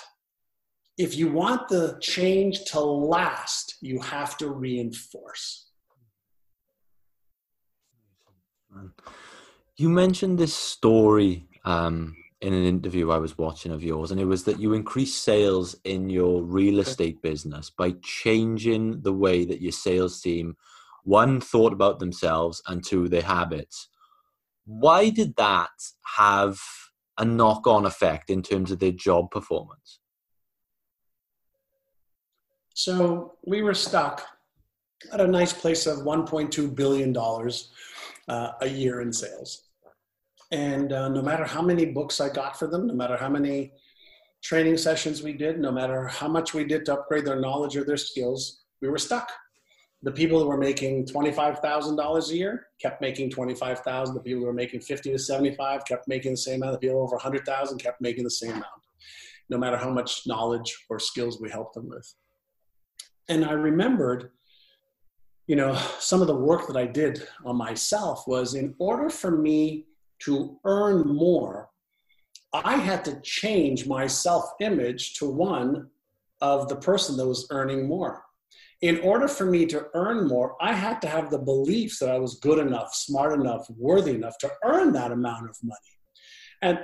if you want the change to last, you have to reinforce. You mentioned this story um, in an interview I was watching of yours, and it was that you increased sales in your real estate business by changing the way that your sales team, one, thought about themselves, and two, their habits. Why did that have a knock on effect in terms of their job performance? So we were stuck at a nice place of $1.2 billion uh, a year in sales and uh, no matter how many books I got for them, no matter how many training sessions we did, no matter how much we did to upgrade their knowledge or their skills, we were stuck. The people who were making $25,000 a year kept making 25,000. The people who were making 50 to 75 kept making the same amount. The people over 100,000 kept making the same amount, no matter how much knowledge or skills we helped them with. And I remembered, you know, some of the work that I did on myself was in order for me to earn more, I had to change my self image to one of the person that was earning more. In order for me to earn more, I had to have the beliefs that I was good enough, smart enough, worthy enough to earn that amount of money. And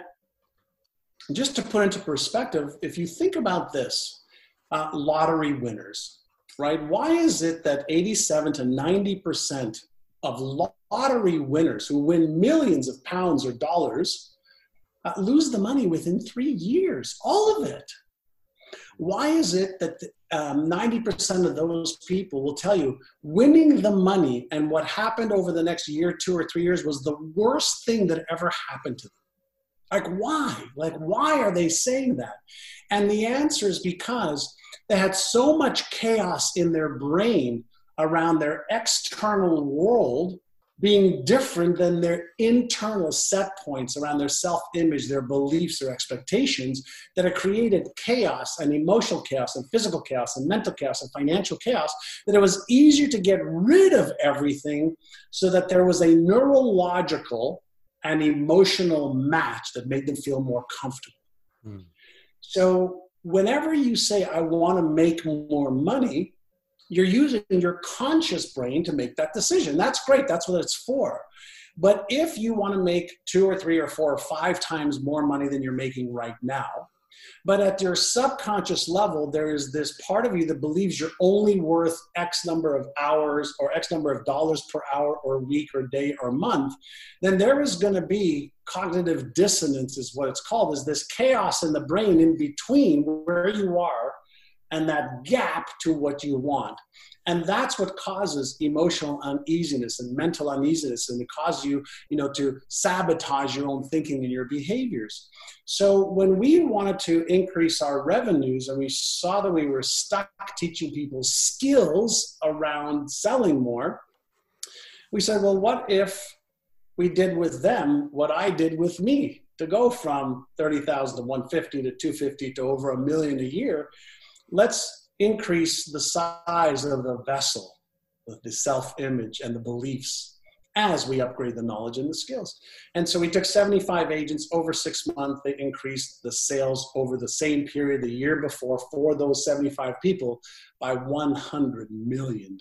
just to put into perspective, if you think about this, uh, lottery winners, right? Why is it that 87 to 90% of lottery winners who win millions of pounds or dollars uh, lose the money within three years, all of it. Why is it that um, 90% of those people will tell you winning the money and what happened over the next year, two or three years was the worst thing that ever happened to them? Like, why? Like, why are they saying that? And the answer is because they had so much chaos in their brain around their external world being different than their internal set points around their self image, their beliefs, their expectations that have created chaos and emotional chaos and physical chaos and mental chaos and financial chaos, that it was easier to get rid of everything so that there was a neurological and emotional match that made them feel more comfortable. Mm. So, whenever you say, I want to make more money, you're using your conscious brain to make that decision. That's great. That's what it's for. But if you want to make two or three or four or five times more money than you're making right now, but at your subconscious level, there is this part of you that believes you're only worth X number of hours or X number of dollars per hour or week or day or month, then there is going to be cognitive dissonance, is what it's called, is this chaos in the brain in between where you are and that gap to what you want. And that's what causes emotional uneasiness and mental uneasiness, and it causes you, you know, to sabotage your own thinking and your behaviors. So when we wanted to increase our revenues and we saw that we were stuck teaching people skills around selling more, we said, well, what if we did with them what I did with me? To go from 30,000 to 150 to 250 to over a million a year, let's increase the size of the vessel, the self image and the beliefs as we upgrade the knowledge and the skills. And so we took 75 agents over six months. They increased the sales over the same period the year before for those 75 people by $100 million.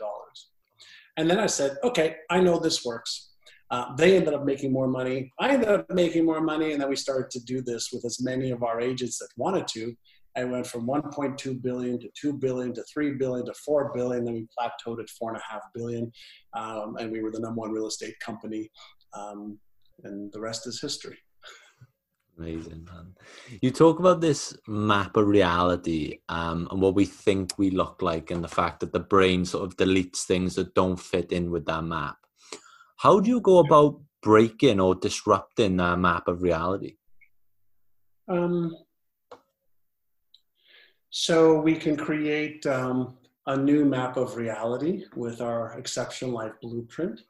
And then I said, okay, I know this works. Uh, they ended up making more money. I ended up making more money. And then we started to do this with as many of our agents that wanted to. I went from 1.2 billion to 2 billion to 3 billion to 4 billion. Then we plateaued at 4.5 billion. Um, and we were the number one real estate company. Um, and the rest is history. Amazing, man. You talk about this map of reality um, and what we think we look like, and the fact that the brain sort of deletes things that don't fit in with that map. How do you go about breaking or disrupting that map of reality? Um, so we can create um, a new map of reality with our exceptional life blueprint.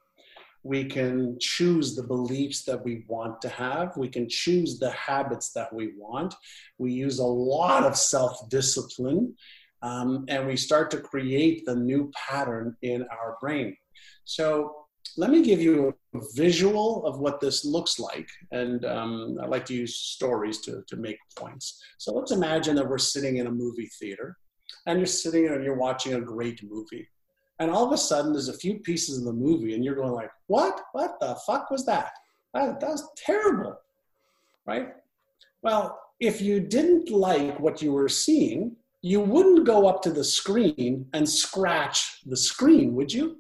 We can choose the beliefs that we want to have. We can choose the habits that we want. We use a lot of self discipline um, and we start to create the new pattern in our brain. So let me give you a visual of what this looks like. And um, I like to use stories to, to make points. So let's imagine that we're sitting in a movie theater and you're sitting and you're watching a great movie. And all of a sudden there's a few pieces in the movie and you're going like, what? What the fuck was that? That, that was terrible, right? Well, if you didn't like what you were seeing, you wouldn't go up to the screen and scratch the screen, would you?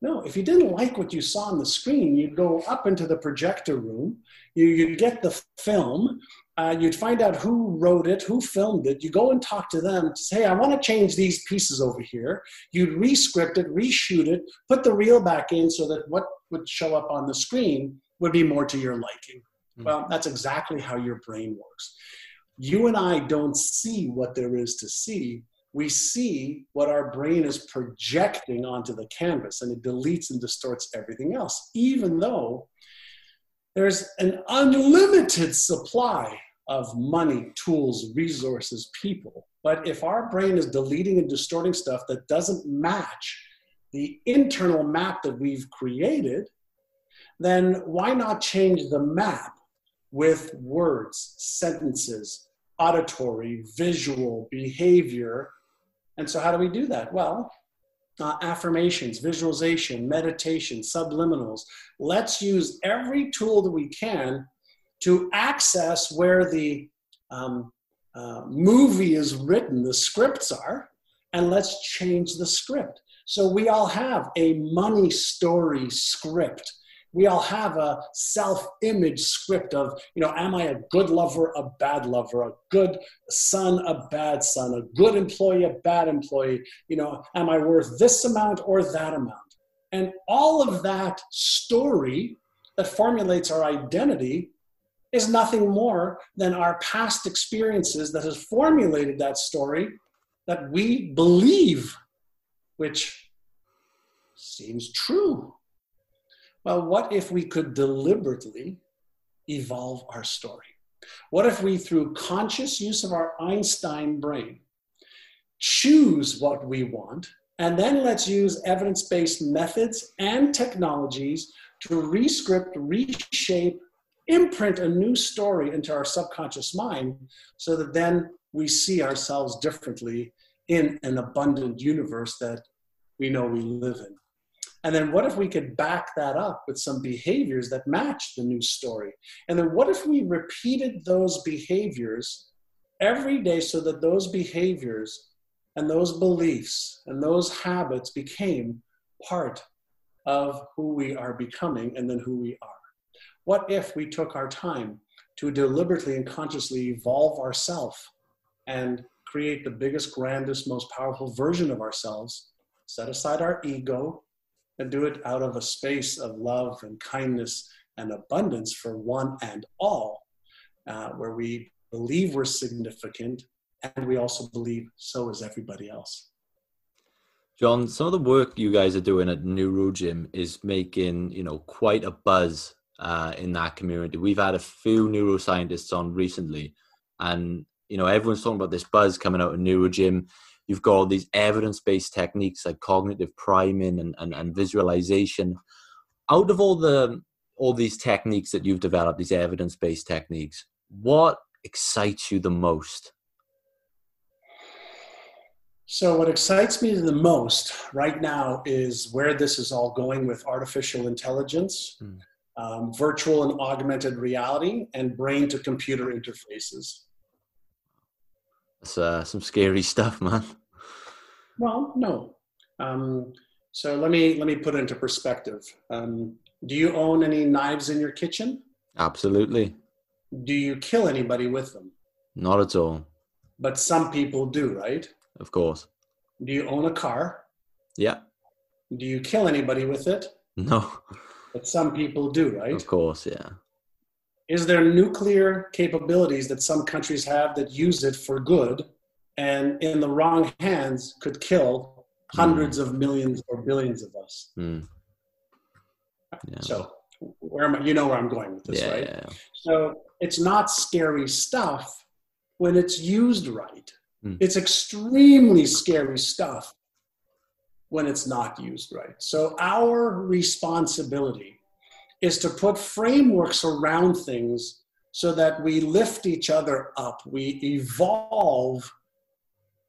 No, if you didn't like what you saw on the screen, you'd go up into the projector room, you, would get the film, uh, you'd find out who wrote it, who filmed it, you go and talk to them, say, hey, I want to change these pieces over here. You'd rescript it, reshoot it, put the reel back in so that what would show up on the screen would be more to your liking. Mm-hmm. Well, that's exactly how your brain works. You and I don't see what there is to see we see what our brain is projecting onto the canvas and it deletes and distorts everything else, even though there's an unlimited supply of money, tools, resources, people. But if our brain is deleting and distorting stuff that doesn't match the internal map that we've created, then why not change the map with words, sentences, auditory, visual, behavior, and so, how do we do that? Well, uh, affirmations, visualization, meditation, subliminals. Let's use every tool that we can to access where the um, uh, movie is written, the scripts are, and let's change the script. So we all have a money story script we all have a self-image script of you know am i a good lover a bad lover? A good son a bad son? A good employee a bad employee? You know am i worth this amount or that amount? And all of that story that formulates our identity is nothing more than our past experiences that has formulated that story that we believe which seems true well, what if we could deliberately evolve our story? What if we, through conscious use of our Einstein brain, choose what we want, and then let's use evidence based methods and technologies to rescript, reshape, imprint a new story into our subconscious mind so that then we see ourselves differently in an abundant universe that we know we live in. And then what if we could back that up with some behaviors that match the new story? And then what if we repeated those behaviors every day so that those behaviors and those beliefs and those habits became part of who we are becoming and then who we are? What if we took our time to deliberately and consciously evolve ourselves and create the biggest, grandest, most powerful version of ourselves, set aside our ego, and do it out of a space of love and kindness and abundance for one and all, uh, where we believe we're significant and we also believe so is everybody else. John, some of the work you guys are doing at NeuroGym is making, you know, quite a buzz uh, in that community. We've had a few neuroscientists on recently, and you know, everyone's talking about this buzz coming out of NeuroGym you've got all these evidence-based techniques like cognitive priming and, and, and visualization. Out of all the all these techniques that you've developed, these evidence-based techniques, what excites you the most? So, what excites me the most right now is where this is all going with artificial intelligence, mm. um, virtual and augmented reality, and brain to computer interfaces. That's uh, some scary stuff, man. Well, no. Um, so let me let me put it into perspective. Um, do you own any knives in your kitchen? Absolutely. Do you kill anybody with them? Not at all. But some people do, right? Of course. Do you own a car? Yeah. Do you kill anybody with it? No. But some people do, right? Of course, yeah. Is there nuclear capabilities that some countries have that use it for good and in the wrong hands could kill hundreds mm. of millions or billions of us? Mm. Yeah. So, where am I? You know where I'm going with this, yeah, right? Yeah. So, it's not scary stuff when it's used right. Mm. It's extremely scary stuff when it's not used right. So, our responsibility is to put frameworks around things so that we lift each other up, we evolve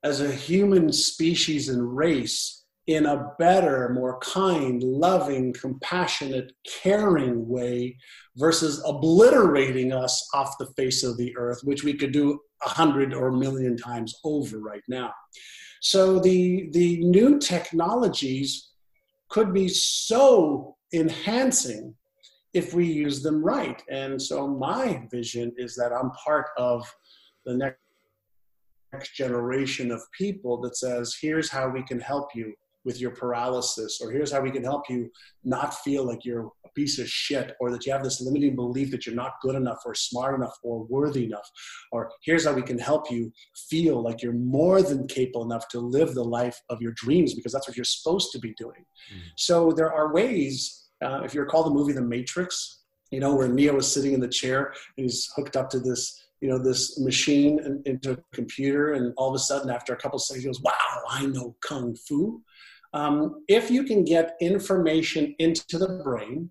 as a human species and race in a better, more kind, loving, compassionate, caring way versus obliterating us off the face of the earth, which we could do a hundred or a million times over right now. So the, the new technologies could be so enhancing if we use them right. And so my vision is that I'm part of the next next generation of people that says, here's how we can help you with your paralysis, or here's how we can help you not feel like you're a piece of shit, or that you have this limiting belief that you're not good enough, or smart enough, or worthy enough, or here's how we can help you feel like you're more than capable enough to live the life of your dreams, because that's what you're supposed to be doing. Mm. So there are ways, uh, if you recall the movie The Matrix, you know, where Neo is sitting in the chair and he's hooked up to this you know this machine and, into a computer and all of a sudden after a couple of seconds he goes wow i know kung fu. Um, if you can get information into the brain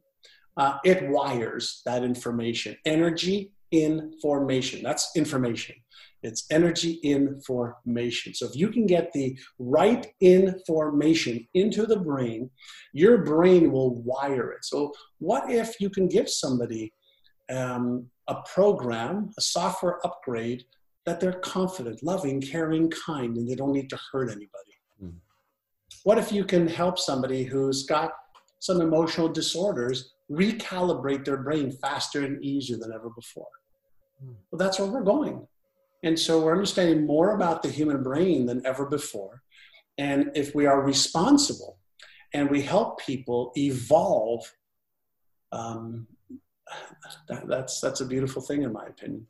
uh, it wires that information energy information. That's information it's energy information so if you can get the right information into the brain your brain will wire it so what if you can give somebody um, a program, a software upgrade that they're confident, loving, caring, kind, and they don't need to hurt anybody. Mm. What if you can help somebody who's got some emotional disorders recalibrate their brain faster and easier than ever before? Mm. Well, that's where we're going. And so we're understanding more about the human brain than ever before. And if we are responsible and we help people evolve um, that, that's that's a beautiful thing in my opinion.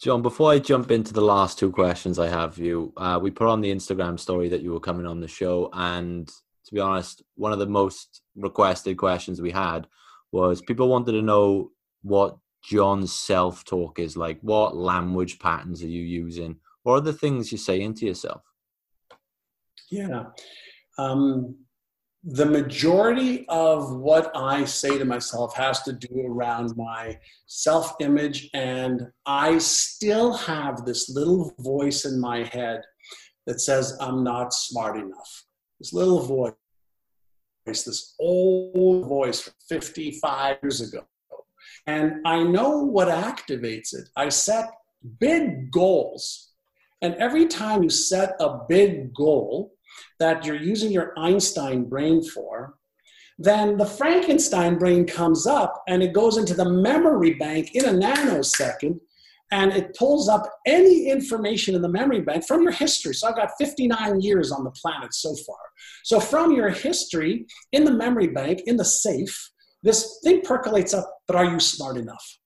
John, before I jump into the last two questions I have you, uh, we put on the Instagram story that you were coming on the show, and to be honest, one of the most requested questions we had was people wanted to know what John's self talk is like. What language patterns are you using? What are the things you're saying to yourself? Yeah. Um, the majority of what I say to myself has to do around my self image, and I still have this little voice in my head that says, I'm not smart enough. This little voice, this old voice from 55 years ago. And I know what activates it. I set big goals. And every time you set a big goal, that you're using your Einstein brain for, then the Frankenstein brain comes up and it goes into the memory bank in a nanosecond and it pulls up any information in the memory bank from your history. So I've got 59 years on the planet so far. So from your history in the memory bank, in the safe, this thing percolates up, but are you smart enough?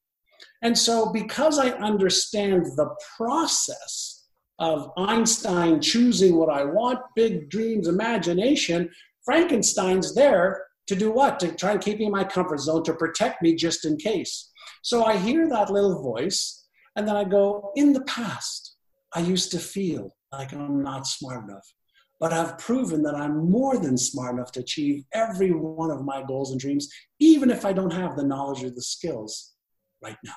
And so because I understand the process of Einstein choosing what I want, big dreams, imagination, Frankenstein's there to do what? To try and keep me in my comfort zone, to protect me just in case. So I hear that little voice, and then I go, In the past, I used to feel like I'm not smart enough. But I've proven that I'm more than smart enough to achieve every one of my goals and dreams, even if I don't have the knowledge or the skills right now.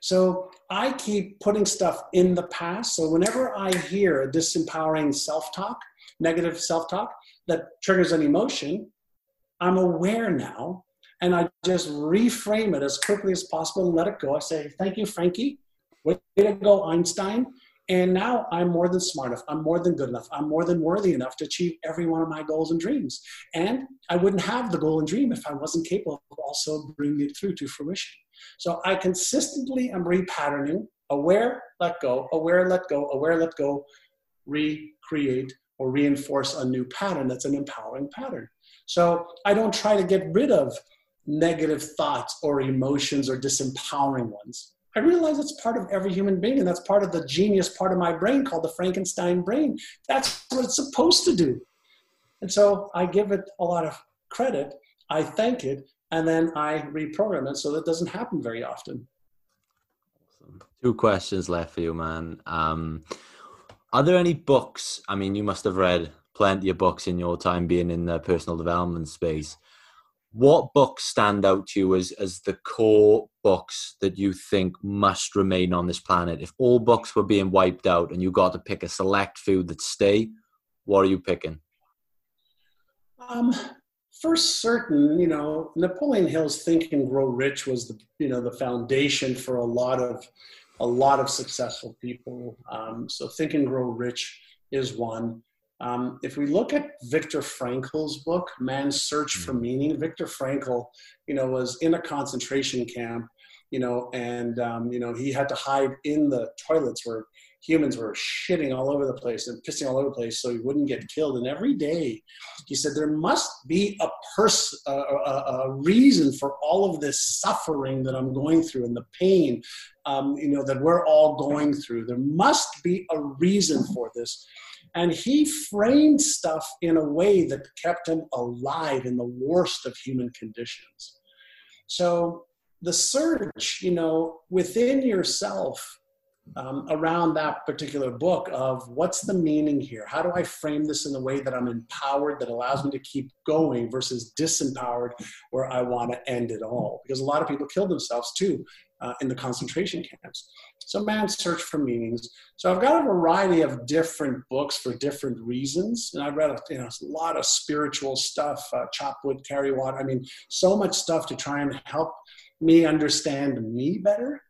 So I keep putting stuff in the past. So whenever I hear a disempowering self talk, negative self talk that triggers an emotion, I'm aware now and I just reframe it as quickly as possible and let it go. I say, Thank you, Frankie. Way to go, Einstein. And now I'm more than smart enough. I'm more than good enough. I'm more than worthy enough to achieve every one of my goals and dreams. And I wouldn't have the goal and dream if I wasn't capable of also bringing it through to fruition. So I consistently am repatterning aware, let go, aware, let go, aware, let go, recreate or reinforce a new pattern that's an empowering pattern. So I don't try to get rid of negative thoughts or emotions or disempowering ones. I realize it's part of every human being, and that's part of the genius part of my brain called the Frankenstein brain. That's what it's supposed to do. And so I give it a lot of credit, I thank it, and then I reprogram it so that doesn't happen very often. Two questions left for you, man. Um, are there any books? I mean, you must have read plenty of books in your time being in the personal development space what books stand out to you as as the core books that you think must remain on this planet? If all books were being wiped out and you got to pick a select few that stay what are you picking? Um for certain you know napoleon hill's think and grow rich was the you know the foundation for a lot of a lot of successful people. Um, so think and grow rich is one um, if we look at Viktor Frankl's book, Man's Search for hmm. Meaning, Viktor Frankl, you know, was in a concentration camp, you know, and um, you know he had to hide in the toilets where humans were shitting all over the place and pissing all over the place so he wouldn't get killed. And every day, he said there must be a person, a, a, a, reason for all of this suffering that I'm going through and the pain, um, you know, that we're all going through. There must be a reason for this. And he framed stuff in a way that kept him alive in the worst of human conditions. So the search, you know, within yourself um, around that particular book of what's the meaning here? How do I frame this in a way that I'm empowered, that allows me to keep going versus disempowered where I want to end it all? Because a lot of people kill themselves too uh, in the concentration camps. So man's search for meanings. So I've got a variety of different books for different reasons, and I've read a, you know, a lot of spiritual stuff, uh, chop wood, carry water. I mean, so much stuff to try and help me understand me better.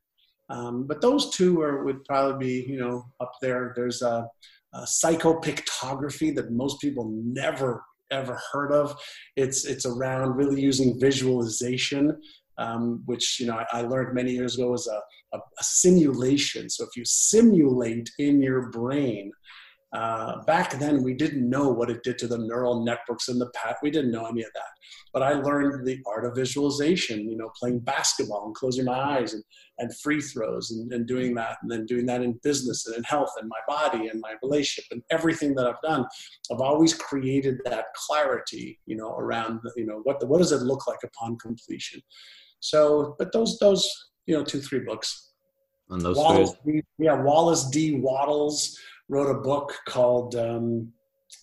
Um, but those two are would probably be you know up there. There's a, a psychopictography that most people never ever heard of. It's it's around really using visualization um, which you know I, I, learned many years ago was a, a, a, simulation. So if you simulate in your brain, uh, back then we didn't know what it did to the neural networks in the past. We didn't know any of that. But I learned the art of visualization. You know, playing basketball and closing my eyes and, and free throws and, and doing that, and then doing that in business and in health and my body and my relationship and everything that I've done. I've always created that clarity. You know, around you know what the, what does it look like upon completion. So, but those those you know two three books. And those Wallace, D, yeah, Wallace D. Wattles wrote a book called um,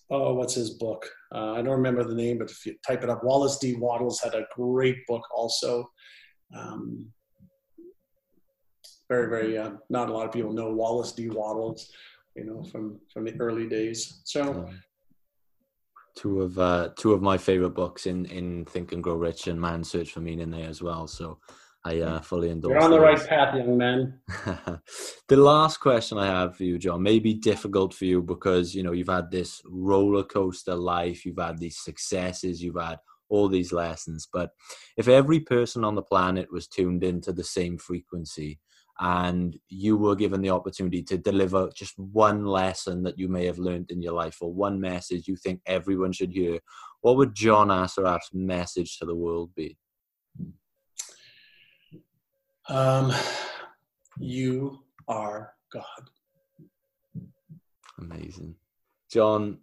oh, what's his book? Uh, I don't remember the name, but if you type it up, Wallace D. Wattles had a great book also. Um, very, very. Uh, not a lot of people know Wallace D. Wattles, you know, from from the early days. So two of uh, two of my favorite books in in Think and Grow Rich and Man's Search for Meaning there as well. So I uh, fully endorse. You're on the right path, young man. the last question I have for you, John, may be difficult for you because you know you've had this roller coaster life, you've had these successes, you've had all these lessons. But if every person on the planet was tuned into the same frequency, and you were given the opportunity to deliver just one lesson that you may have learned in your life or one message you think everyone should hear, what would John Assaraf's message to the world be? Um, you are God. Amazing. John,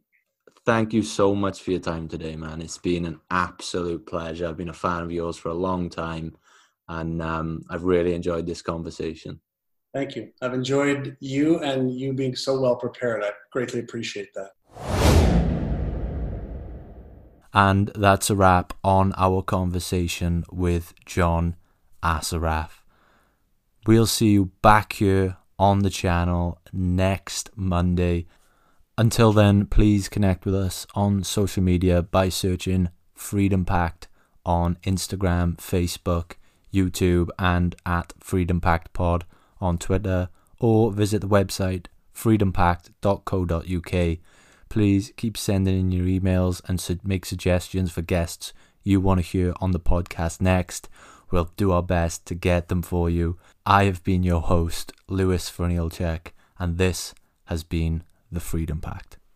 thank you so much for your time today, man. It's been an absolute pleasure. I've been a fan of yours for a long time and um, I've really enjoyed this conversation. Thank you. I've enjoyed you and you being so well prepared. I greatly appreciate that. And that's a wrap on our conversation with John Assaraf. We'll see you back here on the channel next Monday. Until then, please connect with us on social media by searching Freedom Pact on Instagram, Facebook, YouTube, and at Freedom Pact Pod on Twitter, or visit the website freedompact.co.uk. Please keep sending in your emails and su- make suggestions for guests you want to hear on the podcast next. We'll do our best to get them for you. I have been your host, Lewis Fernilchek, and this has been the Freedom Pact.